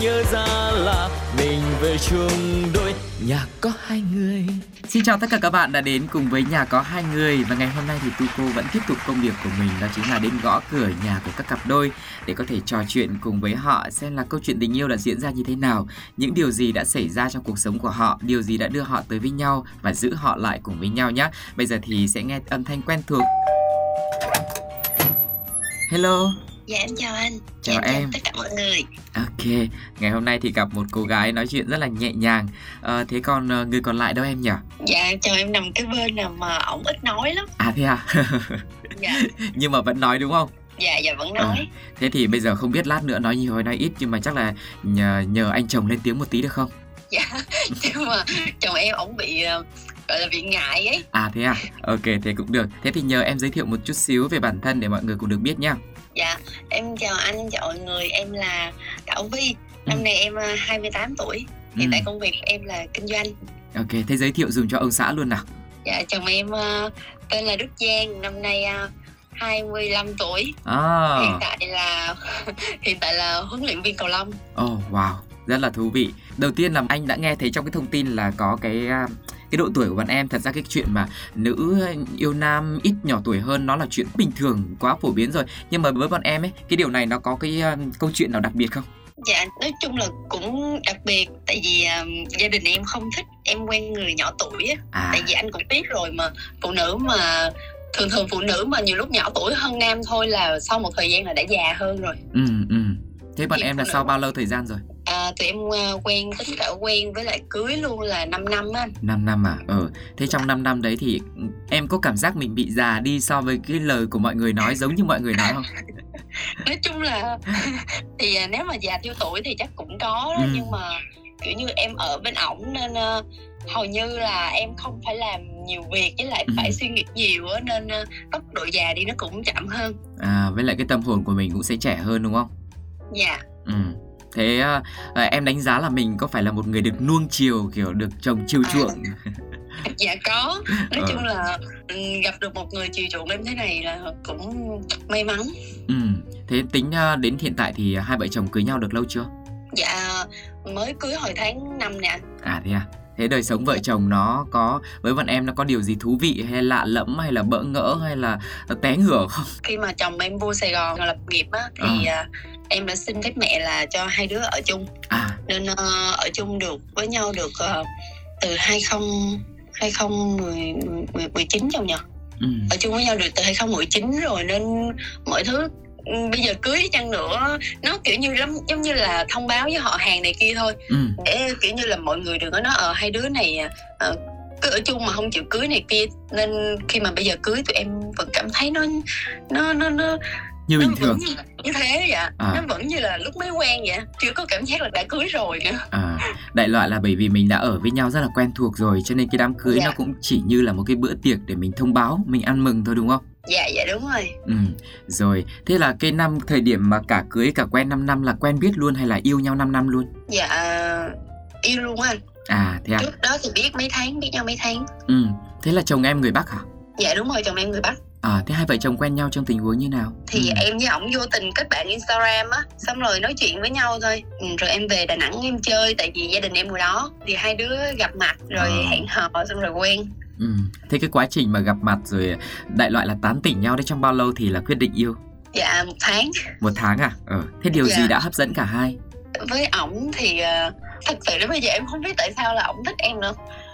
nhớ ra là mình về chung đôi nhà có hai người. Xin chào tất cả các bạn đã đến cùng với nhà có hai người và ngày hôm nay thì Tuco vẫn tiếp tục công việc của mình đó chính là đến gõ cửa nhà của các cặp đôi để có thể trò chuyện cùng với họ xem là câu chuyện tình yêu đã diễn ra như thế nào, những điều gì đã xảy ra trong cuộc sống của họ, điều gì đã đưa họ tới với nhau và giữ họ lại cùng với nhau nhé. Bây giờ thì sẽ nghe âm thanh quen thuộc. Hello. Dạ em chào anh Chào em, em. chào tất cả mọi người Ok, ngày hôm nay thì gặp một cô gái nói chuyện rất là nhẹ nhàng. Ờ, thế còn ờ, người còn lại đâu em nhỉ? Dạ chào em nằm cái bên nào mà ổng ít nói lắm À thế à? Dạ Nhưng mà vẫn nói đúng không? dạ dạ vẫn nói Thế thì bây giờ không biết lát nữa nói nhiều hay nói ít nhưng mà chắc là nhờ, nhờ anh chồng lên tiếng một tí được không? Dạ nhưng mà chồng em ổng bị ờ, gọi là bị ngại ấy À thế à? Ok thế cũng được. Thế thì nhờ em giới thiệu một chút xíu về bản thân để mọi người cũng được biết nhá. Dạ em chào anh em chào mọi người em là Thảo Vi. Ừ. Năm nay em ờ, 28 tuổi. Hiện tại công việc của em là kinh doanh. Ok, thế giới thiệu dùng cho ông xã luôn nào. Dạ chồng em ờ, tên là Đức Giang Năm nay ờ, 25 tuổi. Hiện À, tại là hiện tại là huấn luyện viên cầu lông. Oh wow, rất là thú vị. Đầu tiên là anh đã nghe thấy trong cái thông tin là có cái à, cái độ tuổi của bọn em. Thật ra cái chuyện mà nữ yêu nam ít nhỏ tuổi hơn nó là chuyện bình thường quá phổ biến rồi. Nhưng mà với bọn em ấy cái điều này nó có cái à, câu chuyện nào đặc biệt không? Dạ, nói chung là cũng đặc biệt. Tại vì um, gia đình em không thích em quen người nhỏ tuổi á. À. Tại vì anh cũng biết rồi mà Phụ nữ mà Thường thường phụ nữ mà nhiều lúc nhỏ tuổi hơn nam thôi là sau một thời gian là đã già hơn rồi. Ừ ừ. Thế bọn em là sau bao lâu thời gian rồi à, Tụi em uh, quen, tính cả quen với lại cưới luôn là 5 năm á. Anh 5 năm à? Ờ thế trong 5 năm đấy thì em có cảm giác mình bị già đi so với cái lời của mọi người nói giống như mọi người nói không? Nói chung là Thì à, nếu mà già theo tuổi thì chắc cũng có đó Ừ. Nhưng mà kiểu như em ở bên ổng nên uh, hầu như là em không phải làm nhiều việc với lại Ừ. phải suy nghĩ nhiều á nên uh, tốc độ già đi nó cũng chậm hơn. À với lại cái tâm hồn của mình cũng sẽ trẻ hơn đúng không? Dạ. Ừ thế à, em đánh giá là mình có phải là một người được nuông chiều kiểu được chồng chiều À. chuộng? Dạ có. Nói Ờ. chung là gặp được một người chiều chuộng em thế này là cũng may mắn. Ừ thế tính à, đến hiện tại thì hai vợ chồng cưới nhau được lâu chưa? Dạ mới cưới hồi tháng năm nè. À thế à thế đời sống vợ chồng nó có với bọn em nó có điều gì thú vị hay lạ lẫm hay là bỡ ngỡ hay là té ngửa không? Khi mà chồng em vô sài gòn lập nghiệp á thì à, em đã xin phép mẹ là cho hai đứa ở chung. À. Nên ờ, ở chung được với nhau được ờ, từ 20 2019 chồng nhờ ừ. Ở chung với nhau được từ 2019 rồi nên mọi thứ bây giờ cưới chăng nữa nó kiểu như lắm giống như là thông báo với họ hàng này kia thôi ừ để kiểu như là mọi người đừng có nói ở hai đứa này ờ, cứ ở chung mà không chịu cưới này kia nên khi mà bây giờ cưới tụi em vẫn cảm thấy nó nó nó nó như nó bình thường như, như thế vậy À. nó vẫn như là lúc mới quen vậy chưa có cảm giác là đã cưới rồi nữa À, đại loại là bởi vì mình đã ở với nhau rất là quen thuộc rồi cho nên cái đám cưới Dạ. nó cũng chỉ như là một cái bữa tiệc để mình thông báo, mình ăn mừng thôi đúng không? Dạ dạ đúng rồi Ừ, rồi. Thế là cái năm thời điểm mà cả cưới cả quen 5 năm là quen biết luôn hay là yêu nhau 5 năm luôn? dạ yêu luôn anh À thế à. trước đó thì biết mấy tháng biết nhau mấy tháng Ừ, thế là chồng em người Bắc hả? dạ đúng rồi chồng em người bắc À thế hai vợ chồng quen nhau trong tình huống như nào? thì ừ. em với ổng vô tình kết bạn instagram á xong rồi nói chuyện với nhau thôi ừ, rồi em về đà nẵng em chơi tại vì gia đình em ngồi đó thì hai đứa gặp mặt rồi À. hẹn hò xong rồi quen Ừ. Thế cái quá trình mà gặp mặt rồi đại loại là tán tỉnh nhau đấy trong bao lâu thì là quyết định yêu? dạ một tháng Một tháng à? Ờ. Thế điều Dạ. gì đã hấp dẫn cả hai? với ổng thì ờ, thật sự đến bây giờ em không biết tại sao là ổng thích em nữa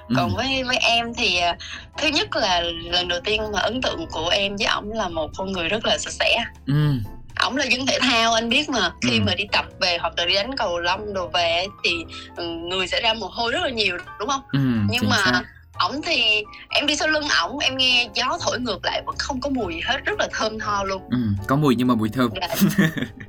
Ừ. còn với với em thì ờ, thứ nhất là lần đầu tiên mà ấn tượng của em với ổng là một con người rất là sạch sẽ Ừ. ổng là dân thể thao anh biết mà khi Ừ. mà đi tập về hoặc là đi đánh cầu lông đồ về thì ừ, người sẽ ra mồ hôi rất là nhiều đúng không Ừ. nhưng mà xác. Ổng thì em đi sau lưng ổng em nghe gió thổi ngược lại vẫn không có mùi hết rất là thơm tho luôn. Ừ. Có mùi nhưng mà mùi thơm. dạ,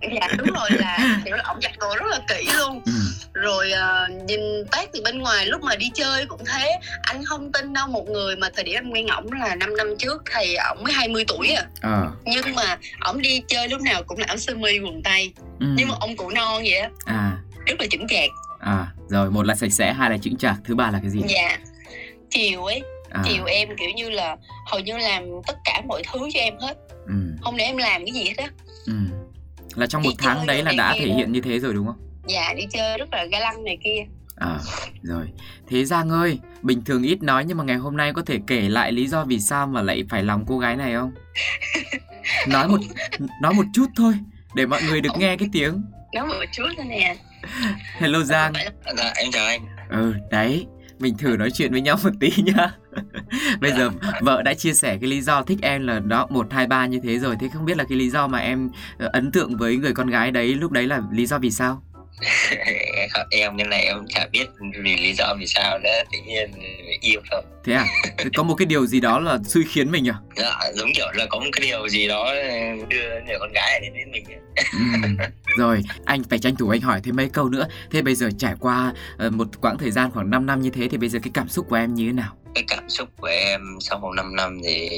dạ đúng rồi là kiểu là ổng giặt đồ rất là kỹ luôn. Ừ. rồi uh, nhìn tác từ bên ngoài lúc mà đi chơi cũng thế. Anh không tin đâu một người mà thời điểm anh quen ổng là 5 năm trước thì ổng mới 20 tuổi à. Ờ nhưng mà ổng đi chơi lúc nào cũng là áo sơ mi quần tây ừ. nhưng mà ông cụ non vậy á. À. Rất là chững chạc. À rồi một là sạch sẽ hai là chững chạc thứ ba là cái gì? Dạ chiều ấy à chiều em kiểu như là hầu như làm tất cả mọi thứ cho em hết ừ không để em làm cái gì hết á ừ là trong Đi một tháng đấy là đã thể đó. hiện như thế rồi đúng không dạ đi chơi rất là ga lăng này kia À, rồi. Thế Giang ơi, bình thường ít nói nhưng mà ngày hôm nay có thể kể lại lý do vì sao mà lại phải lòng cô gái này không? Nói một nói một chút thôi để mọi người được nghe cái tiếng. nói một chút thôi nè Hello Giang. Dạ em chào anh Ừ, đấy. Mình thử nói chuyện với nhau một tí nhá. Bây giờ vợ đã chia sẻ cái lý do thích em là đó một hai ba như thế rồi. Thế không biết là cái lý do mà em ờ, ấn tượng với người con gái đấy lúc đấy là lý do vì sao? Em như này em chả biết vì lý do vì sao nữa Tự nhiên yêu thôi Thế à? Có một cái điều gì đó là xui khiến mình à? Dạ giống kiểu là có một cái điều gì đó đưa người con gái đến với mình. Ừm, Rồi, anh phải tranh thủ anh hỏi thêm mấy câu nữa. Thế bây giờ trải qua ờ, một quãng thời gian khoảng 5 năm như thế thì bây giờ cái cảm xúc của em như thế nào? Cái cảm xúc của em sau vòng 5 năm thì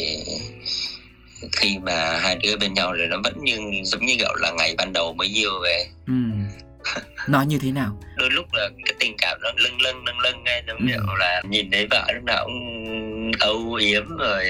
khi mà hai đứa bên nhau thì nó vẫn như giống như kiểu là ngày ban đầu mới yêu về Ừm. Nói như thế nào? đôi lúc là cái tình cảm nó lâng lâng lâng lâng ấy, giống Ừ. kiểu là nhìn thấy vợ lúc nào cũng âu yếm rồi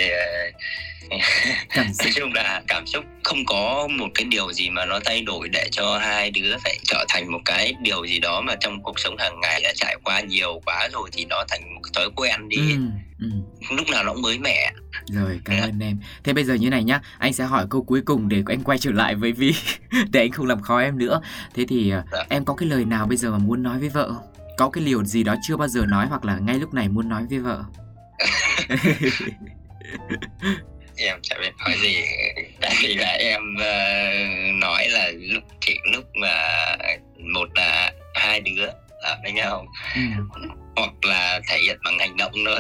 Cảm xúc nói chung là cảm xúc không có một cái điều gì mà nó thay đổi để cho hai đứa phải trở thành một cái điều gì đó mà trong cuộc sống hàng ngày đã trải qua nhiều quá rồi thì nó thành một thói quen đi Ừm, ừm. lúc nào nó cũng mới mẻ Rồi, cảm ơn em. Thế bây giờ như này nhá, anh sẽ hỏi câu cuối cùng để anh quay trở lại với Vi để anh không làm khó em nữa. Thế thì ờ, Dạ. em có cái lời nào bây giờ mà muốn nói với vợ không? Có cái điều gì đó chưa bao giờ nói hoặc là ngay lúc này muốn nói với vợ? em chả biết nói gì tại vì là em ờ, nói là lúc chỉ lúc mà một là hai đứa ở với nhau Ừm. hoặc là thể hiện bằng hành động thôi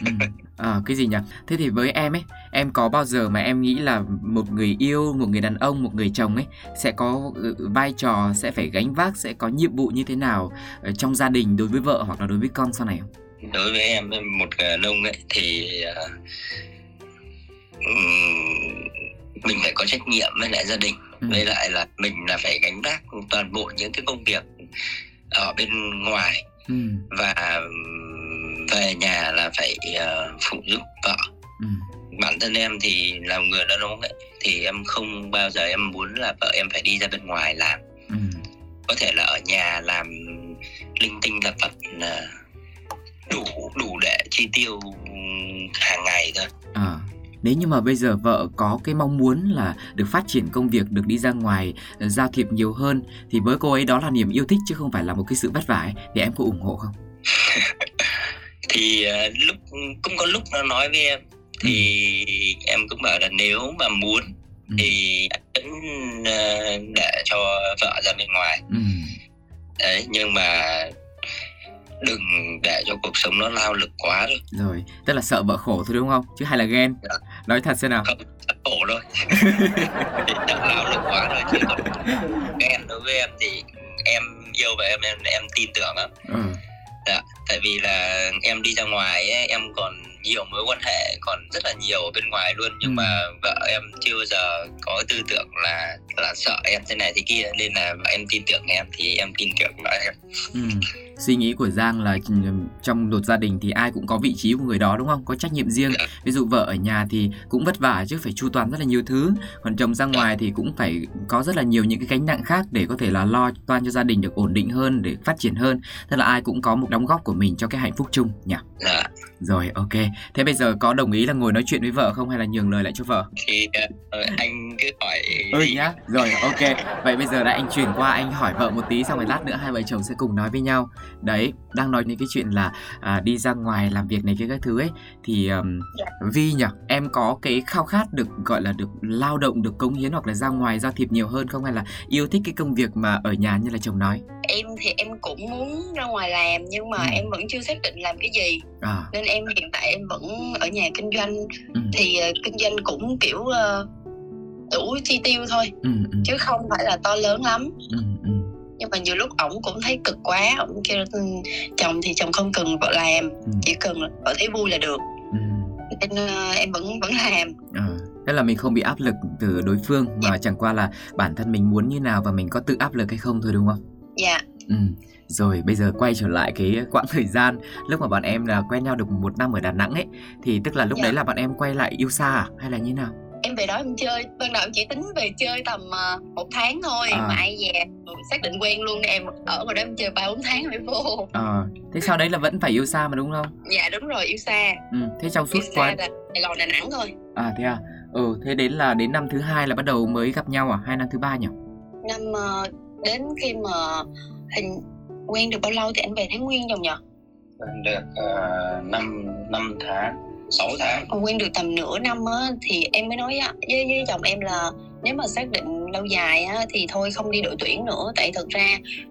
Ừ, ừ. Ờ, cái gì nhỉ? Thế thì với em ấy, em có bao giờ mà em nghĩ là một người yêu, một người đàn ông, một người chồng ấy sẽ có ừ, vai trò, sẽ phải gánh vác, sẽ có nhiệm vụ như thế nào ở trong gia đình đối với vợ hoặc là đối với con sau này không? đối với em một người đàn ông ấy thì ờ, ừm, mình phải có trách nhiệm với lại gia đình. Ừ. với lại là mình là phải gánh vác toàn bộ những cái công việc ở bên ngoài. Ừ, và về nhà là phải ờ, phụ giúp vợ. Ừ, bản thân em thì là người đàn ông ấy thì em không bao giờ em muốn là vợ em phải đi ra bên ngoài làm. Ừ, có thể là ở nhà làm linh tinh lặt vặt là đủ đủ để chi tiêu hàng ngày thôi. Ờ. Nếu như mà bây giờ vợ có cái mong muốn là được phát triển công việc, được đi ra ngoài, ờ, giao thiệp nhiều hơn thì với cô ấy đó là niềm yêu thích chứ không phải là một cái sự vất vả ấy, thì em có ủng hộ không? thì ờ, lúc cũng có lúc nó nói với em thì em cũng bảo là nếu mà muốn Ừ. thì vẫn ờ, để cho vợ ra bên ngoài Ừ. đấy nhưng mà đừng để cho cuộc sống nó lao lực quá thôi Rồi, tức là sợ vợ khổ thôi đúng không? Chứ hay là ghen? Dạ. Nói thật xem nào. không thật khổ thôi Đừng lao lực quá thôi chứ còn ghen đối với em thì em yêu và em em, em tin tưởng lắm Ừ. tại vì là em đi ra ngoài ấy, em còn nhiều mối quan hệ còn rất là nhiều ở bên ngoài luôn nhưng Ừ. mà vợ em chưa bao giờ có tư tưởng là là sợ em thế này thế kia nên là em tin tưởng em thì em tin tưởng vợ em Ừ. Suy nghĩ của Giang là ừ, trong một gia đình thì ai cũng có vị trí của người đó đúng không? Có trách nhiệm riêng. Dạ. Ví dụ vợ ở nhà thì cũng vất vả chứ phải chu toàn rất là nhiều thứ. Còn chồng ra ngoài thì cũng phải có rất là nhiều những cái gánh nặng khác để có thể là lo toan cho gia đình được ổn định hơn để phát triển hơn. Tức là ai cũng có một đóng góp của mình cho cái hạnh phúc chung nhỉ? dạ Rồi ok. Thế bây giờ có đồng ý là ngồi nói chuyện với vợ không hay là nhường lời lại cho vợ? thì ờ, anh cứ hỏi Ừ nhá. Rồi ok. Vậy bây giờ đã anh chuyển qua anh hỏi vợ một tí xong rồi lát nữa hai vợ chồng sẽ cùng nói với nhau. Đấy, đang nói đến cái chuyện là à, đi ra ngoài làm việc này kia các thứ ấy thì um, Dạ. Vi nhỉ, em có cái khao khát được gọi là được lao động, được cống hiến hoặc là ra ngoài giao thiệp nhiều hơn không hay là yêu thích cái công việc mà ở nhà như là chồng nói? em thì em cũng muốn ra ngoài làm nhưng mà Ừ. em vẫn chưa xác định làm cái gì À, nên em hiện tại em vẫn ở nhà kinh doanh. Ừ, thì ờ, kinh doanh cũng kiểu ờ, đủ chi tiêu thôi. Ừ, ừ, chứ không phải là to lớn lắm. Ừ, ừ. nhưng và nhiều lúc ổng cũng thấy cực quá. Ổng kêu "Ừ, chồng thì chồng không cần vợ làm. Ừ. chỉ cần vợ thấy vui là được. Ừ. nên ờ, em vẫn vẫn làm. Ờ, tức là mình không bị áp lực từ đối phương mà chẳng qua là bản thân mình muốn như nào và mình có tự áp lực hay không thôi đúng không? dạ. Ừ. Rồi bây giờ quay trở lại cái quãng thời gian lúc mà bọn em là quen nhau được một năm ở Đà Nẵng ấy thì tức là lúc Dạ. đấy là bọn em quay lại yêu xa à? hay là như nào? em về đó em chơi ban đầu em chỉ tính về chơi tầm ờ, một tháng thôi À. mà ai về xác định quen luôn em ở ngoài đó em chơi ba bốn tháng rồi vô Ờ, thế sau đấy là vẫn phải yêu xa mà đúng không? dạ đúng rồi yêu xa Ừ, thế trong suốt yêu xa là Sài Gòn Đà Nẵng thôi à thế à? Ừ, thế đến là đến năm thứ hai là bắt đầu mới gặp nhau à? Hay năm thứ ba nhỉ? năm ờ, đến khi mà hình quen được bao lâu thì anh về tháng nguyên chồng nhở được uh, 5, 5 tháng 6 tháng Còn quen được tầm nửa năm á thì em mới nói á, với, với chồng em là nếu mà xác định lâu dài á thì thôi không đi đội tuyển nữa tại thực ra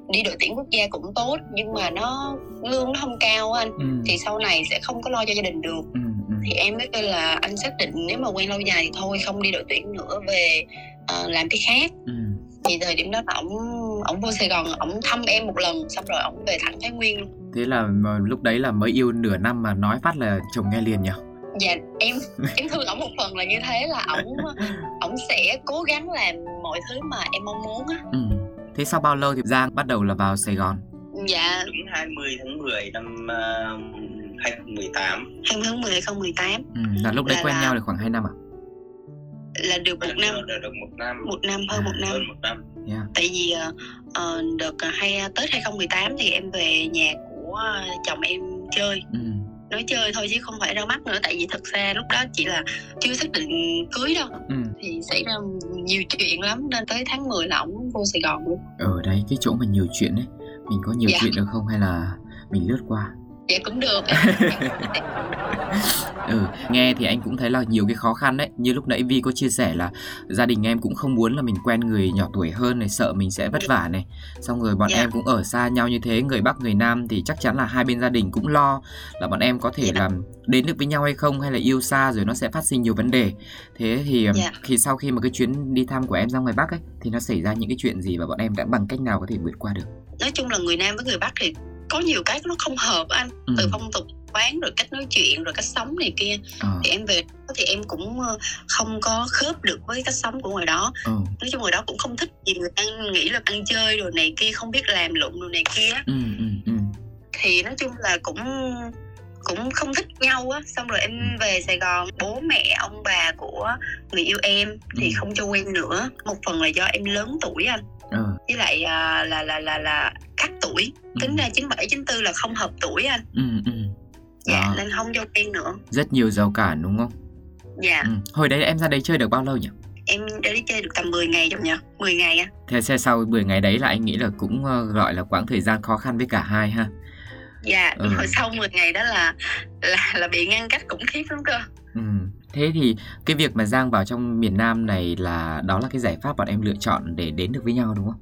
đi đội tuyển quốc gia cũng tốt nhưng mà nó lương nó không cao anh Ừ. thì sau này sẽ không có lo cho gia đình được Ừ, ừ. thì em mới kêu là anh xác định nếu mà quen lâu dài thì thôi không đi đội tuyển nữa về ờ, làm cái khác Ừ. thì thời điểm đó là ổng ổng vô Sài Gòn ổng thăm em một lần xong rồi ổng về thẳng Thái Nguyên luôn Thế là mà lúc đấy là mới yêu nửa năm mà nói phát là chồng nghe liền nhỉ? dạ em em thương ổng một phần là như thế là ổng ổng sẽ cố gắng làm mọi thứ mà em mong muốn á Ừ. Thế sau bao lâu thì Giang bắt đầu là vào Sài Gòn? dạ đúng 20 tháng 10 năm uh, 2018 20 tháng 10 2018 Ừ. Là lúc đấy Là- quen là- nhau được khoảng 2 năm à? Là được một năm Được, được một năm một năm hơn một năm hơn một năm Yeah. tại vì ờ, ờ, đợt ờ, hay Tết 2018 thì em về nhà của chồng em chơi Ừ. nói chơi thôi chứ không phải ra mắt nữa tại vì thật ra lúc đó chỉ là chưa xác định cưới đâu Ừ. thì xảy ra nhiều chuyện lắm nên tới tháng 10 là ổng vô Sài Gòn luôn Ở đấy cái chỗ mà nhiều chuyện ấy Mình có nhiều Dạ. chuyện được không hay là mình lướt qua? Dạ cũng được Ừ, nghe thì anh cũng thấy là nhiều cái khó khăn đấy Như lúc nãy Vi có chia sẻ là Gia đình em cũng không muốn là mình quen người nhỏ tuổi hơn này Sợ mình sẽ vất vả này Xong rồi bọn Dạ. em cũng ở xa nhau như thế Người Bắc người Nam thì chắc chắn là hai bên gia đình cũng lo Là bọn em có thể Dạ. làm đến được với nhau hay không Hay là yêu xa rồi nó sẽ phát sinh nhiều vấn đề Thế thì ừm, Dạ. khi sau khi mà cái chuyến đi thăm của em ra ngoài Bắc ấy Thì nó xảy ra những cái chuyện gì và bọn em đã bằng cách nào có thể vượt qua được nói chung là người Nam với người Bắc thì có nhiều cái nó không hợp anh. Ừ. từ phong tục quán rồi cách nói chuyện rồi cách sống này kia. Ờ, thì em về thì em cũng ờ, không có khớp được với cách sống của người đó. Ừ, nói chung người đó cũng không thích gì người ta nghĩ là ăn chơi rồi này kia không biết làm lụng rồi này kia ừ, ừ, ừ. thì nói chung là cũng cũng không thích nhau á. Xong rồi em về Sài Gòn bố mẹ ông bà của người yêu em thì Ừ. không cho quen nữa. Một phần là do em lớn tuổi anh Ờ, với lại à, là là là là khác tuổi ừ, tính ra 97 94 là không hợp tuổi anh ừ, ừ. dạ Đó. nên không cho quen nữa Rất nhiều rào cản đúng không? dạ Ừ. Hồi đấy em ra đấy chơi được bao lâu nhỉ? em đã đi chơi được tầm 10 ngày rồi nhỉ 10 ngày á Thế xe sau 10 ngày đấy là anh nghĩ là cũng ờ, gọi là quãng thời gian khó khăn với cả hai ha. Dạ Ừ. hồi sau 10 ngày đó là là là bị ngăn cách khủng khiếp lắm cơ Ừ. Thế thì cái việc mà Giang vào trong miền Nam này là đó là cái giải pháp bọn em lựa chọn để đến được với nhau đúng không?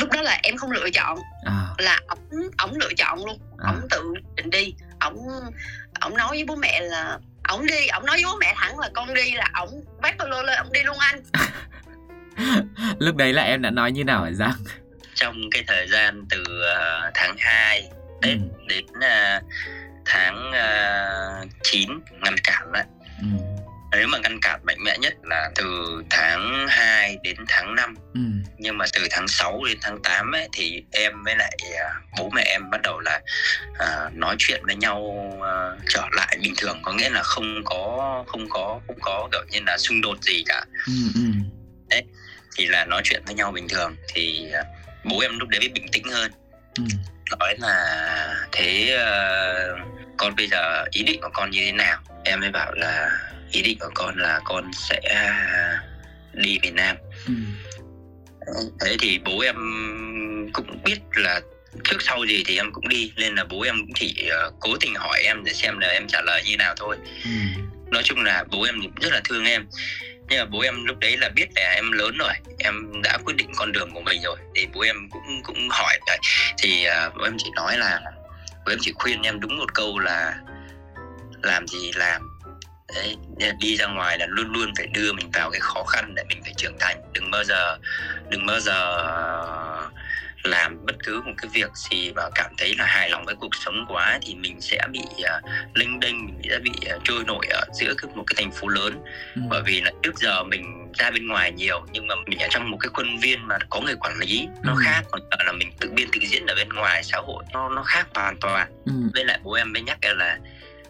lúc đó là em không lựa chọn À, là ổng ổng lựa chọn luôn à, ổng tự định đi ổng ổng nói với bố mẹ là ổng đi ổng nói với bố mẹ thẳng là con đi là ổng vác ba lô lên ổng đi luôn anh lúc đấy là em đã nói như nào hả Giang? trong cái thời gian từ ờ, tháng 2 Tết Ừ. đến ờ, tháng uh, 9 ngăn cản đấy Ừ. nếu mà ngăn cản mạnh mẽ nhất là từ tháng 2 đến tháng 5 Ừ. nhưng mà từ tháng 6 đến tháng 8 ấy, thì em với lại à, bố mẹ em bắt đầu là à, nói chuyện với nhau à, trở lại bình thường có nghĩa là không có không có không có kiểu như là xung đột gì cả Ừ. Ừ. thì là nói chuyện với nhau bình thường thì à, bố em lúc đấy mới bình tĩnh hơn Ừ. nói là thế ờ, con bây giờ ý định của con như thế nào em mới bảo là ý định của con là con sẽ đi Việt Nam Ừ. thế thì bố em cũng biết là trước sau gì thì em cũng đi nên là bố em cũng chỉ ờ, cố tình hỏi em để xem là em trả lời như nào thôi Ừ. nói chung là bố em rất là thương em nhưng mà bố em lúc đấy là biết là em lớn rồi em đã quyết định con đường của mình rồi. Thì bố em cũng cũng hỏi vậy thì uh, bố em chỉ nói là bố em chỉ khuyên em đúng một câu là làm gì làm. Đấy đi ra ngoài là luôn luôn phải đưa mình vào cái khó khăn để mình phải trưởng thành. Đừng bao giờ đừng bao giờ làm bất cứ một cái việc gì mà cảm thấy là hài lòng với cuộc sống quá thì mình sẽ bị uh, linh đinh mình sẽ bị uh, trôi nổi ở giữa cái, một cái thành phố lớn ừ. bởi vì là trước giờ mình ra bên ngoài nhiều nhưng mà mình ở trong một cái khuôn viên mà có người quản lý nó ừ. khác còn là mình tự biên tự diễn ở bên ngoài xã hội nó nó khác hoàn toàn ừ. với lại bố em mới nhắc là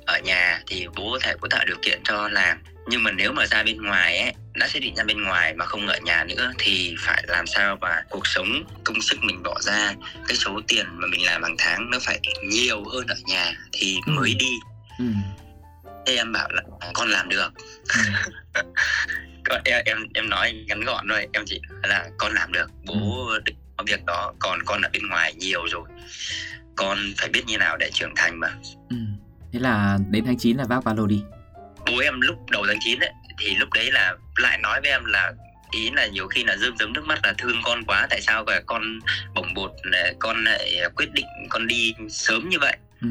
ở nhà thì bố có thể có tạo điều kiện cho làm nhưng mà nếu mà ra bên ngoài ấy đã xác định ra bên ngoài mà không ở nhà nữa thì phải làm sao mà cuộc sống công sức mình bỏ ra cái số tiền mà mình làm hàng tháng nó phải nhiều hơn ở nhà thì ừ. mới đi ừ. thế em bảo là con làm được ừ. con em em em nói ngắn gọn thôi em chỉ là con làm được bố định có việc đó còn con ở bên ngoài nhiều rồi con phải biết như nào để trưởng thành mà ừ. Thế là đến tháng 9 là vác ba lô đi bố em lúc đầu tháng 9 ấy thì lúc đấy là lại nói với em là ý là nhiều khi là rơm rớm nước mắt là thương con quá tại sao mà con bồng bột con lại quyết định con đi sớm như vậy ừ.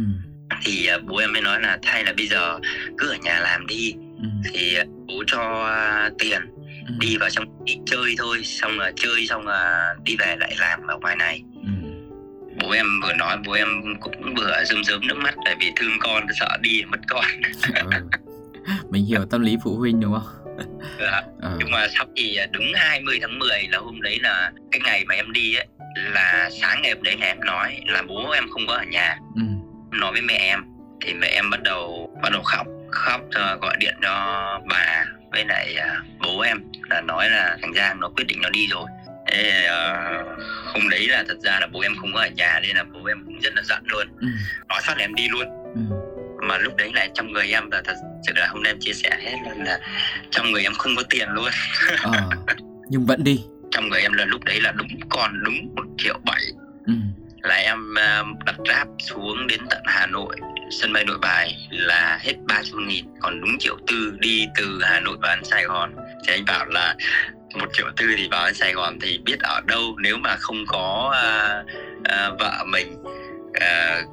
thì à, bố em mới nói là thay là bây giờ cứ ở nhà làm đi ừ. thì à, bố cho à, tiền ừ. đi vào trong đi chơi thôi xong là chơi xong là đi về lại làm ở ngoài này ừ. Bố em vừa nói bố em cũng vừa rơm rớm nước mắt tại vì thương con sợ đi mất con ừ mình hiểu tâm lý phụ huynh đúng không dạ. ừ. nhưng mà sau thì à, đúng 20 tháng 10 là hôm đấy là cái ngày mà em đi ấy là sáng ngày hôm đấy là em nói là bố em không có ở nhà ừ. nói với mẹ em thì mẹ em bắt đầu bắt đầu khóc khóc uh, gọi điện cho bà với lại uh, bố em là nói là thằng Giang nó quyết định nó đi rồi Thế, uh, hôm đấy là thật ra là bố em không có ở nhà nên là bố em cũng rất là giận luôn. Ừ. nói phát là em đi luôn. Ừ. mà lúc đấy là trong người em là thật sự là hôm nay em chia sẻ hết luôn là trong người em không có tiền luôn. Ờ, nhưng vẫn đi. Trong người em là lúc đấy là đúng còn đúng một triệu bảy. Ừ. là em ờ, đặt ráp xuống đến tận Hà Nội. Sân bay Nội Bài là hết 300 nghìn còn đúng triệu tư đi từ Hà Nội vào Sài Gòn. Thì anh bảo là một triệu tư thì vào đến Sài Gòn thì biết ở đâu nếu mà không có uh, uh, vợ mình uh,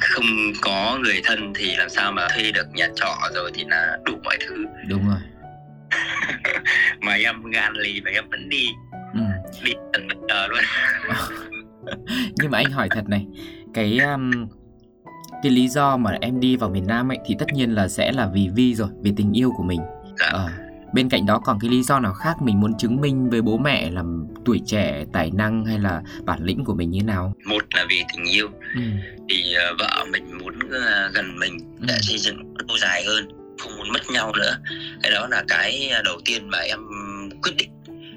không có người thân thì làm sao mà thuê được nhà trọ rồi thì là đủ mọi thứ. Đúng rồi. Mà em gan lì và em vẫn đi. Ừ. đi tận bây giờ luôn. Nhưng mà anh hỏi thật này cái um, cái lý do mà em đi vào miền Nam ấy thì tất nhiên là sẽ là vì Vi rồi vì tình yêu của mình. Dạ. à, bên cạnh đó còn cái lý do nào khác mình muốn chứng minh với bố mẹ là tuổi trẻ tài năng hay là bản lĩnh của mình như nào một là vì tình yêu ừ. thì uh, vợ mình muốn uh, gần mình để ừ. xây dựng lâu dài hơn không muốn mất nhau nữa cái đó là cái đầu tiên mà em quyết định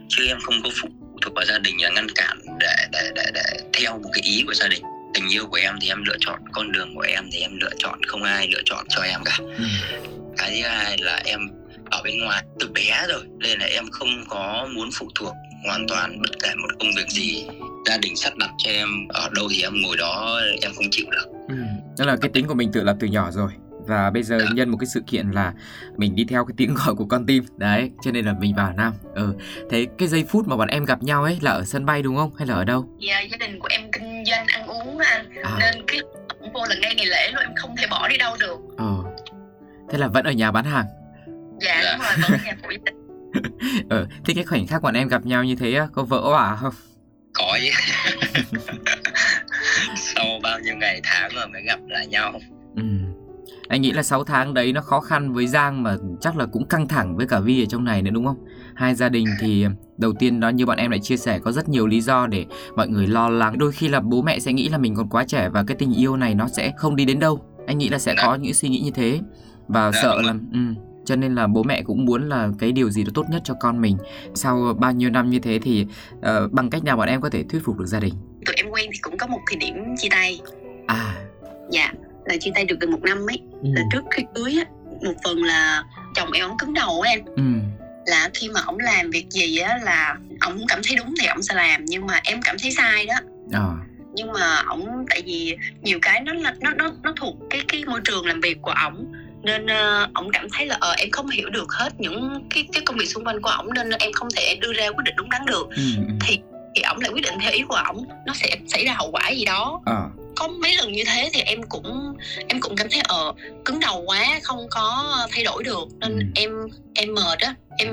chứ em không có phụ thuộc vào gia đình là ngăn cản để để để để theo một cái ý của gia đình tình yêu của em thì em lựa chọn con đường của em thì em lựa chọn không ai lựa chọn cho em cả ừ. cái thứ hai là em ở bên ngoài từ bé rồi nên là em không có muốn phụ thuộc hoàn toàn bất kể một công việc gì. Gia đình sắp đặt cho em ở đâu thì em ngồi đó em không chịu được. Ừ. đó là cái tính của mình tự lập từ nhỏ rồi. Và bây giờ dạ. nhân một cái sự kiện là mình đi theo cái tiếng gọi của con tim. Đấy cho nên là mình vào nam. Ừ thế cái giây phút mà bọn em gặp nhau ấy là ở sân bay đúng không? Hay là ở đâu? Dạ gia đình của em kinh doanh ăn uống anh à. nên cái vô là ngay ngày lễ luôn em không thể bỏ đi đâu được. Ừ thế là vẫn ở nhà bán hàng dạ, dạ. đúng rồi vẫn nhà phụ gia. Ờ thế cái khoảnh khắc bọn em gặp nhau như thế có vỡ hỏa không? Có chứ. Sau bao nhiêu ngày tháng rồi mới gặp lại nhau. Ừ. anh nghĩ là 6 tháng đấy nó khó khăn với Giang mà chắc là cũng căng thẳng với cả Vi ở trong này nữa đúng không? Hai gia đình thì đầu tiên đó như bọn em lại chia sẻ có rất nhiều lý do để mọi người lo lắng. Đôi khi là bố mẹ sẽ nghĩ là mình còn quá trẻ và cái tình yêu này nó sẽ không đi đến đâu. Anh nghĩ là sẽ có những suy nghĩ như thế. Và dạ, sợ là ừ, cho nên là bố mẹ cũng muốn là cái điều gì đó tốt nhất cho con mình. Sau bao nhiêu năm như thế thì uh, bằng cách nào bọn em có thể thuyết phục được gia đình? Tụi em quen thì cũng có một thời điểm chia tay. À. Dạ là chia tay được gần một năm ấy. Ừ. là trước khi cưới á một phần là chồng em ông cứng đầu em. Ừ. là khi mà ông làm việc gì á là ông cảm thấy đúng thì ông sẽ làm nhưng mà em cảm thấy sai đó. À. Nhưng mà ổng tại vì nhiều cái nó là nó nó nó thuộc cái cái môi trường làm việc của ổng nên uh, ổng cảm thấy là ờ em không hiểu được hết những cái cái công việc xung quanh của ổng nên em không thể đưa ra quyết định đúng đắn được ừ. ừ. thì thì ổng lại quyết định theo ý của ổng nó sẽ xảy ra hậu quả gì đó à. có mấy lần như thế thì em cũng em cũng cảm thấy ờ cứng đầu quá không có thay đổi được nên ừ. em em mệt á em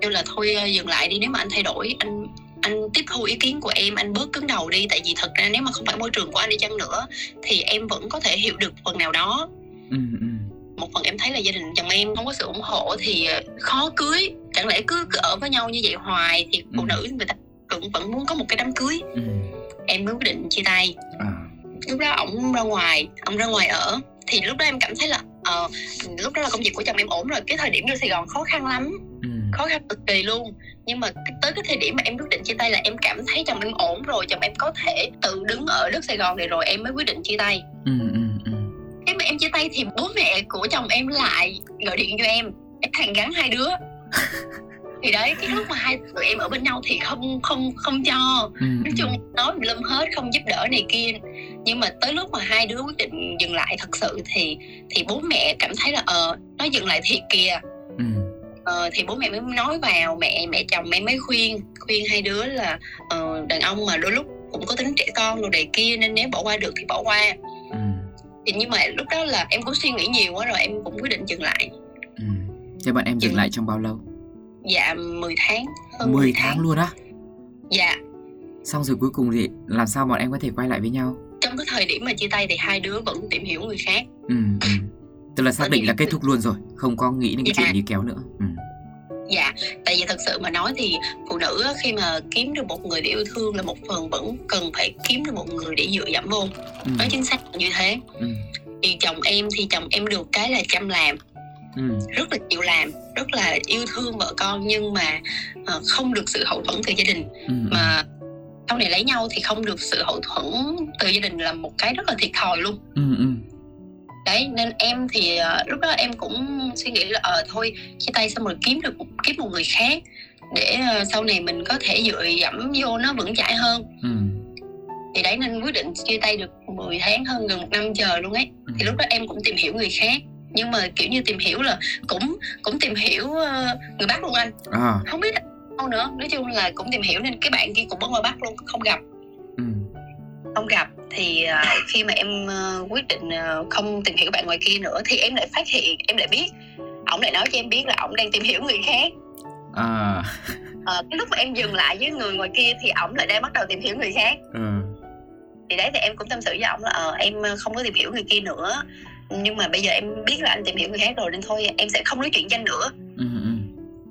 kêu là thôi ờ, dừng lại đi nếu mà anh thay đổi anh anh tiếp thu ý kiến của em anh bớt cứng đầu đi tại vì thật ra nếu mà không phải môi trường của anh đi chăng nữa thì em vẫn có thể hiểu được phần nào đó ừ, ừ. Một phần em thấy là gia đình chồng em không có sự ủng hộ thì ờ, khó cưới. Chẳng lẽ cứ, cứ ở với nhau như vậy hoài thì phụ Ừ. nữ người ta cũng vẫn muốn có một cái đám cưới. Ừ. em mới quyết định chia tay. À. lúc đó ổng ra ngoài ông ra ngoài ở. Thì lúc đó em cảm thấy là ờ, lúc đó là công việc của chồng em ổn rồi. Cái thời điểm vô sài gòn khó khăn lắm. Ừ. khó khăn cực kỳ luôn. Nhưng mà tới cái thời điểm mà em quyết định chia tay là em cảm thấy chồng em ổn rồi. Chồng em có thể tự đứng ở đất sài gòn này rồi em mới quyết định chia tay. Ừ, ừ, em chia tay thì bố mẹ của chồng em lại gọi điện cho em em hàn gắn hai đứa thì đấy cái lúc mà hai tụi em ở bên nhau thì không không không cho Ừ, nói ừ. chung nói lâm hết không giúp đỡ này kia nhưng mà tới lúc mà hai đứa quyết định dừng lại thật sự thì thì bố mẹ cảm thấy là ờ nó dừng lại thiệt kìa Ừ. ờ, thì bố mẹ mới nói vào mẹ mẹ chồng em mới khuyên khuyên hai đứa là ờ, đàn ông mà đôi lúc cũng có tính trẻ con rồi này kia nên nếu bỏ qua được thì bỏ qua. Thì nhưng mà lúc đó là em cũng suy nghĩ nhiều quá rồi em cũng quyết định dừng lại Ừ. Thế bọn em dừng Ừ. lại trong bao lâu? dạ 10 tháng hơn 10 tháng luôn á dạ Xong rồi cuối cùng thì làm sao bọn em có thể quay lại với nhau? trong cái thời điểm mà chia tay thì hai đứa vẫn tìm hiểu người khác Ừ, ừ. Tức là xác định là kết thúc luôn rồi Không có nghĩ đến cái Dạ. chuyện đi kéo nữa ừ. Dạ tại vì thật sự mà nói thì phụ nữ khi mà kiếm được một người để yêu thương là một phần vẫn cần phải kiếm được một người để dựa dẫm vô Ừ. nói chính xác như thế Ừ. thì chồng em thì chồng em được cái là chăm làm Ừ. rất là chịu làm rất là yêu thương vợ con nhưng mà ờ, không được sự hậu thuẫn từ gia đình Ừ. mà sau này lấy nhau thì không được sự hậu thuẫn từ gia đình là một cái rất là thiệt thòi luôn Ừ. Đấy nên em thì ờ, lúc đó em cũng suy nghĩ là ờ thôi chia tay xong rồi kiếm được một- kiếm một người khác để ờ, sau này mình có thể dựa dẫm vô nó vững chãi hơn Ừ. thì đấy nên quyết định chia tay được 10 tháng hơn gần một năm chờ luôn ấy Ừ. thì lúc đó em cũng tìm hiểu người khác nhưng mà kiểu như tìm hiểu là cũng cũng tìm hiểu ờ, người Bắc luôn anh À. không biết đâu nữa nói chung là cũng tìm hiểu nên cái bạn kia cũng ở ngoài Bắc luôn không gặp Ừ. không gặp thì ờ, khi mà em ờ, quyết định ờ, không tìm hiểu bạn ngoài kia nữa thì em lại phát hiện em lại biết ổng lại nói cho em biết là ổng đang tìm hiểu người khác À. Ờ, cái lúc mà em dừng lại với người ngoài kia thì ổng lại đang bắt đầu tìm hiểu người khác Ừ. thì đấy thì em cũng tâm sự với ổng là ờ, em không có tìm hiểu người kia nữa nhưng mà bây giờ em biết là anh tìm hiểu người khác rồi nên thôi em sẽ không nói chuyện với anh nữa Ừ. Ừ.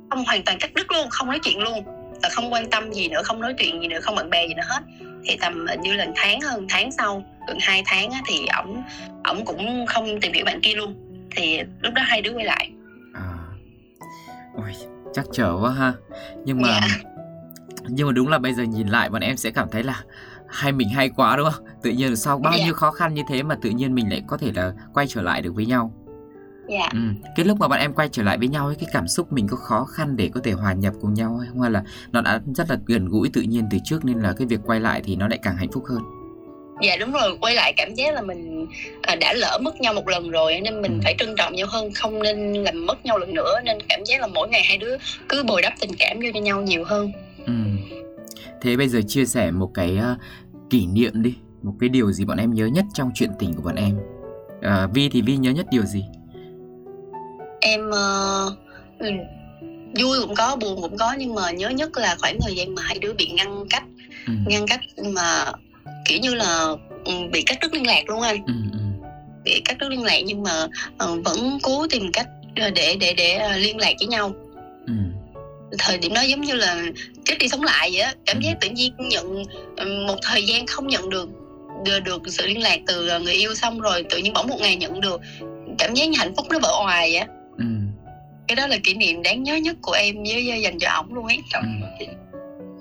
không hoàn toàn cắt đứt luôn không nói chuyện luôn và không quan tâm gì nữa không nói chuyện gì nữa không bạn bè gì nữa hết thì tầm hình như là tháng hơn tháng sau gần hai tháng á, thì ổng ổng cũng không tìm hiểu bạn kia luôn thì lúc đó hai đứa quay lại À. Ôi, chắc trở quá ha. Nhưng mà Dạ. nhưng mà đúng là bây giờ nhìn lại bọn em sẽ cảm thấy là hai mình hay quá đúng không? Tự nhiên sau bao Dạ. nhiêu khó khăn như thế mà tự nhiên mình lại có thể là quay trở lại được với nhau. Dạ Ừ. Cái lúc mà bọn em quay trở lại với nhau ấy, cái cảm xúc mình có khó khăn để có thể hòa nhập cùng nhau hay không? Hay là nó đã rất là gần gũi tự nhiên từ trước nên là cái việc quay lại thì nó lại càng hạnh phúc hơn. dạ đúng rồi quay lại cảm giác là mình à, đã lỡ mất nhau một lần rồi nên mình Ừ. phải trân trọng nhau hơn không nên làm mất nhau lần nữa nên cảm giác là mỗi ngày hai đứa cứ bồi đắp tình cảm vô cho nhau nhiều hơn Ừ. Thế bây giờ chia sẻ một cái ờ, kỷ niệm đi, một cái điều gì bọn em nhớ nhất trong chuyện tình của bọn em. Ờ, Vi thì Vi nhớ nhất điều gì? Em ừ, vui cũng có buồn cũng có nhưng mà nhớ nhất là khoảng thời gian mà hai đứa bị ngăn cách. Ừ. ngăn cách mà kiểu như là ừ, bị cắt đứt liên lạc luôn anh. Ừ, ừ. bị cắt đứt liên lạc nhưng mà ờ, vẫn cố tìm cách ờ, để để để liên lạc với nhau. Ừ. thời điểm đó giống như là chết đi sống lại vậy á. Cảm giác tự nhiên nhận một thời gian không nhận được được, được sự liên lạc từ người yêu xong rồi tự nhiên bỗng một ngày nhận được. Cảm giác như hạnh phúc nó vỡ òa vậy á Ừ. cái đó là kỷ niệm đáng nhớ nhất của em với với dành cho ổng luôn ấy Ừ.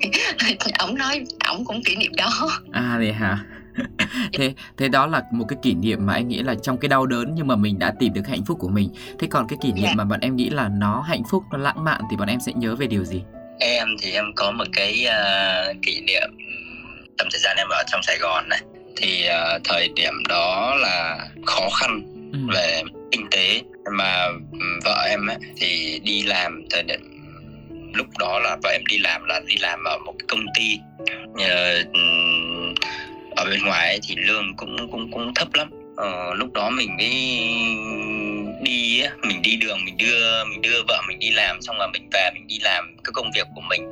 ổng nói ổng cũng kỷ niệm đó À vậy hả? thế thế đó là một cái kỷ niệm mà anh nghĩ là trong cái đau đớn nhưng mà mình đã tìm được hạnh phúc của mình. Thế còn cái kỷ niệm Dạ. mà bọn em nghĩ là nó hạnh phúc, nó lãng mạn thì bọn em sẽ nhớ về điều gì? em thì em có một cái ờ, kỷ niệm trong thời gian em ở trong Sài Gòn này thì ờ, thời điểm đó là khó khăn Ừ. về kinh tế mà ừ, vợ em ấy, thì đi làm thời điểm lúc đó là vợ em đi làm là đi làm ở một công ty ờ, ừ, ở bên ngoài ấy thì lương cũng cũng cũng thấp lắm. Ờ, lúc đó mình mới đi mình đi đường mình đưa mình đưa vợ mình đi làm xong rồi mình về mình đi làm cái công việc của mình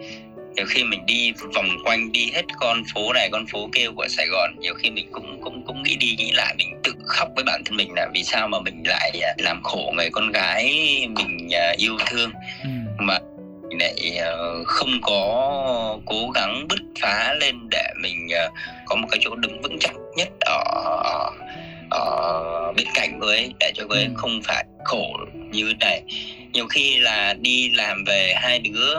thì khi mình đi vòng quanh đi hết con phố này con phố kia của Sài Gòn nhiều khi mình cũng cũng cũng nghĩ đi nghĩ lại mình tự khóc với bản thân mình là vì sao mà mình lại à, làm khổ người con gái mình à, yêu thương ừ. mà lại ờ, không có cố gắng bứt phá lên để mình có một cái chỗ đứng vững chắc nhất ở ở bên cạnh với ấy, để cho với ừ. không phải khổ như này nhiều khi là đi làm về hai đứa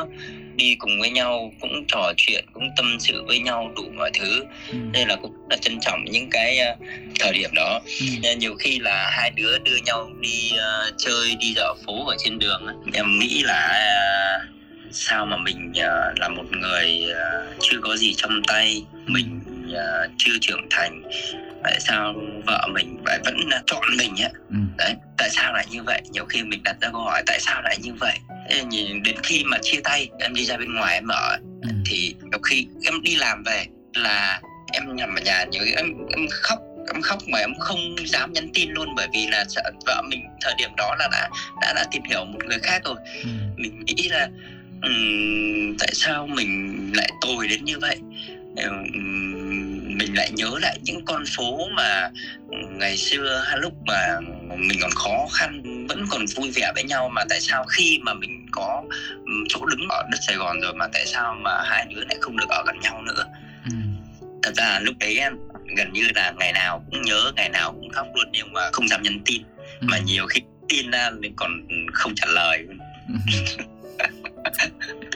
đi cùng với nhau cũng trò chuyện cũng tâm sự với nhau đủ mọi thứ ừ. nên là cũng là trân trọng những cái uh, thời điểm đó ừ. nên nhiều khi là hai đứa đưa nhau đi uh, chơi đi dạo phố ở trên đường em nghĩ là uh, sao mà mình uh, là một người uh, chưa có gì trong tay mình uh, chưa trưởng thành tại sao vợ mình lại vẫn chọn mình á ừ. đấy tại sao lại như vậy nhiều khi mình đặt ra câu hỏi tại sao lại như vậy nhìn đến khi mà chia tay em đi ra bên ngoài em ở ừ. thì nhiều khi em đi làm về là em nằm ở nhà nhiều em em khóc em khóc mà em không dám nhắn tin luôn bởi vì là sợ vợ mình thời điểm đó là đã đã đã tìm hiểu một người khác rồi ừ. mình nghĩ là um, tại sao mình lại tồi đến như vậy um, mình lại nhớ lại những con phố mà ngày xưa lúc mà mình còn khó khăn vẫn còn vui vẻ với nhau mà tại sao khi mà mình có chỗ đứng ở đất Sài Gòn rồi mà tại sao mà hai đứa lại không được ở gần nhau nữa ừ. thật ra lúc đấy gần như là ngày nào cũng nhớ ngày nào cũng khóc luôn nhưng mà không dám nhắn tin ừ. mà nhiều khi tin ra mình còn không trả lời ừ.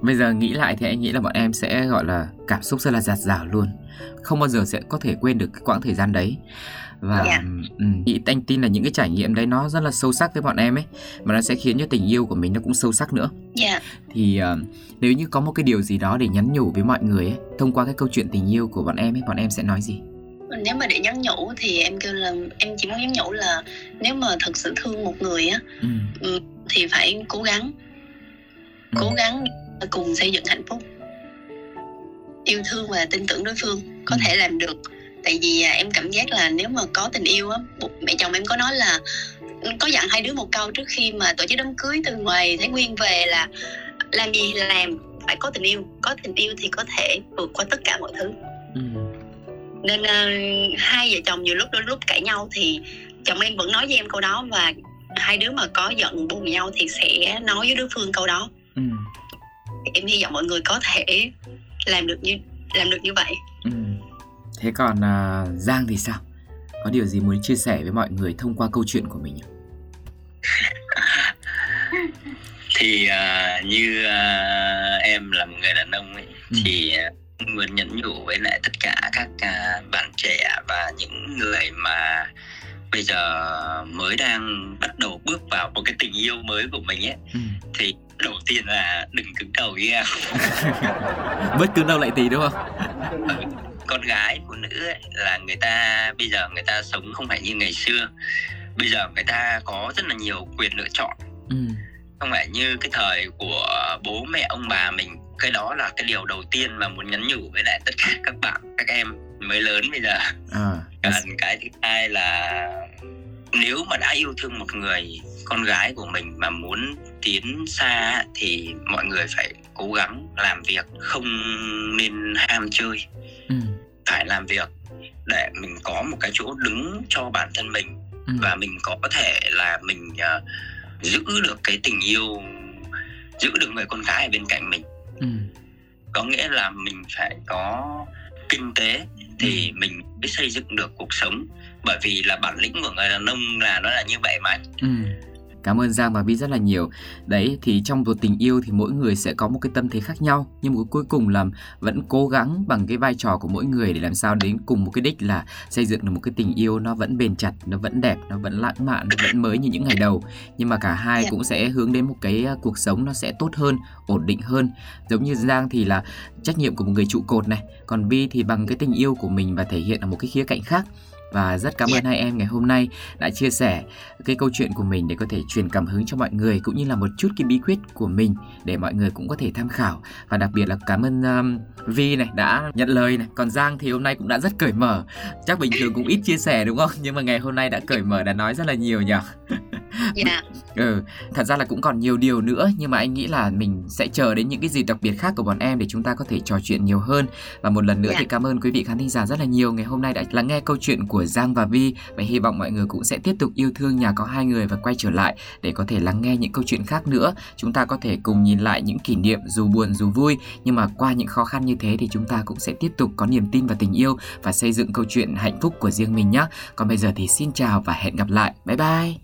Bây giờ nghĩ lại thì anh nghĩ là bọn em sẽ gọi là cảm xúc rất là giạt rào luôn Không bao giờ sẽ có thể quên được cái quãng thời gian đấy và yeah. Dạ. anh tin là những cái trải nghiệm đấy nó rất là sâu sắc với bọn em ấy mà nó sẽ khiến cho tình yêu của mình nó cũng sâu sắc nữa. Yeah. Dạ. Thì uh, nếu như có một cái điều gì đó để nhắn nhủ với mọi người ấy, thông qua cái câu chuyện tình yêu của bọn em ấy, bọn em sẽ nói gì? nếu mà để nhắn nhủ thì em kêu là em chỉ muốn nhắn nhủ là nếu mà thật sự thương một người á ừ. ừ thì phải cố gắng ừ. Cố gắng cùng xây dựng hạnh phúc. Yêu thương và tin tưởng đối phương có ừ. thể làm được. Tại vì à, em cảm giác là nếu mà có tình yêu á mẹ chồng em có nói là có dặn hai đứa một câu trước khi mà tổ chức đám cưới từ ngoài Thái Nguyên về là làm gì làm phải có tình yêu. Có tình yêu thì có thể vượt qua tất cả mọi thứ. Ừ. nên uh, hai vợ chồng nhiều lúc đôi lúc cãi nhau thì chồng em vẫn nói với em câu đó và hai đứa mà có giận buồn nhau thì sẽ nói với đối phương câu đó ừ. em hy vọng mọi người có thể làm được như làm được như vậy ừ. thế còn uh, giang thì sao có điều gì muốn chia sẻ với mọi người thông qua câu chuyện của mình thì uh, như uh, em là một người đàn ông ấy ừ. thì uh, muốn nhắn nhủ với lại tất cả các uh, bạn trẻ và những người mà bây giờ mới đang bắt đầu bước vào một cái tình yêu mới của mình ấy ừ. thì đầu tiên là đừng cứng đầu với em. Bớt cứng đầu lại tí đúng không? Con gái phụ nữ ấy, là người ta bây giờ người ta sống không phải như ngày xưa. Bây giờ người ta có rất là nhiều quyền lựa chọn. Ừ. không phải như cái thời của bố mẹ ông bà mình. Cái đó là cái điều đầu tiên mà muốn nhắn nhủ với lại tất cả các bạn các em mới lớn bây giờ à, còn cái thứ hai là nếu mà đã yêu thương một người con gái của mình mà muốn tiến xa thì mọi người phải cố gắng làm việc không nên ham chơi ừ. phải làm việc để mình có một cái chỗ đứng cho bản thân mình ừ. và mình có thể là mình uh, giữ được cái tình yêu giữ được người con gái ở bên cạnh mình ừ. có nghĩa là mình phải có kinh tế thì ừ. mình mới xây dựng được cuộc sống bởi vì là bản lĩnh của người đàn ông là nó là như vậy mà ừ. Cảm ơn Giang và Bi rất là nhiều. Đấy thì trong một tình yêu thì mỗi người sẽ có một cái tâm thế khác nhau nhưng mà cuối cùng là vẫn cố gắng bằng cái vai trò của mỗi người để làm sao đến cùng một cái đích là xây dựng được một cái tình yêu nó vẫn bền chặt, nó vẫn đẹp, nó vẫn lãng mạn, nó vẫn mới như những ngày đầu. Nhưng mà cả hai dạ. cũng sẽ hướng đến một cái à, cuộc sống nó sẽ tốt hơn, ổn định hơn. Giống như Giang thì là trách nhiệm của một người trụ cột này, còn Bi thì bằng cái tình yêu của mình và thể hiện ở một cái khía cạnh khác và rất cảm ơn hai em ngày hôm nay đã chia sẻ cái câu chuyện của mình để có thể truyền cảm hứng cho mọi người cũng như là một chút cái bí quyết của mình để mọi người cũng có thể tham khảo. Và đặc biệt là cảm ơn um, Vi này đã nhận lời này. Còn Giang thì hôm nay cũng đã rất cởi mở. Chắc bình thường cũng ít chia sẻ đúng không? Nhưng mà ngày hôm nay đã cởi mở đã nói rất là nhiều nhỉ? Dạ ừ thật ra là cũng còn nhiều điều nữa nhưng mà anh nghĩ là mình sẽ chờ đến những cái dịp đặc biệt khác của bọn em để chúng ta có thể trò chuyện nhiều hơn. Và một lần nữa Dạ. thì cảm ơn quý vị khán thính giả rất là nhiều. Ngày hôm nay đã lắng nghe câu chuyện của Giang và Vi và hy vọng mọi người cũng sẽ tiếp tục yêu thương nhà có hai người và quay trở lại để có thể lắng nghe những câu chuyện khác nữa. Chúng ta có thể cùng nhìn lại những kỷ niệm dù buồn dù vui nhưng mà qua những khó khăn như thế thì chúng ta cũng sẽ tiếp tục có niềm tin vào tình yêu và xây dựng câu chuyện hạnh phúc của riêng mình nhé còn bây giờ thì xin chào và hẹn gặp lại. Bye bye